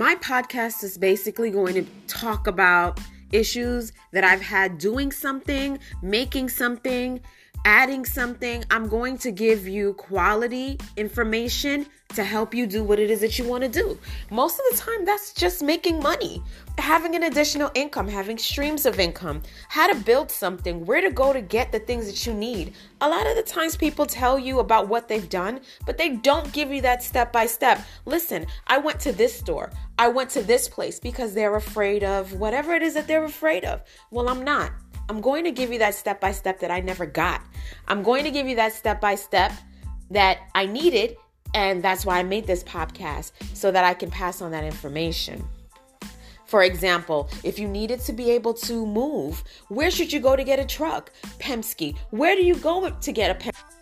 My podcast is basically going to talk about issues that I've had doing something, making something, adding something. I'm going to give you quality information to help you do what it is that you want to do. Most of the time, that's just making money, having an additional income, having streams of income, how to build something, where to go to get the things that you need. A lot of the times, people tell you about what they've done, but they don't give you that step by step. Listen, I went to this store, I went to this place because they're afraid of whatever it is that they're afraid of. Well, I'm not. I'm going to give you that step by step that I never got. I'm going to give you that step by step that I needed and that's why I made this podcast so that I can pass on that information. For example, if you needed to be able to move, where should you go to get a truck? Penske. Where do you go to get a Penske?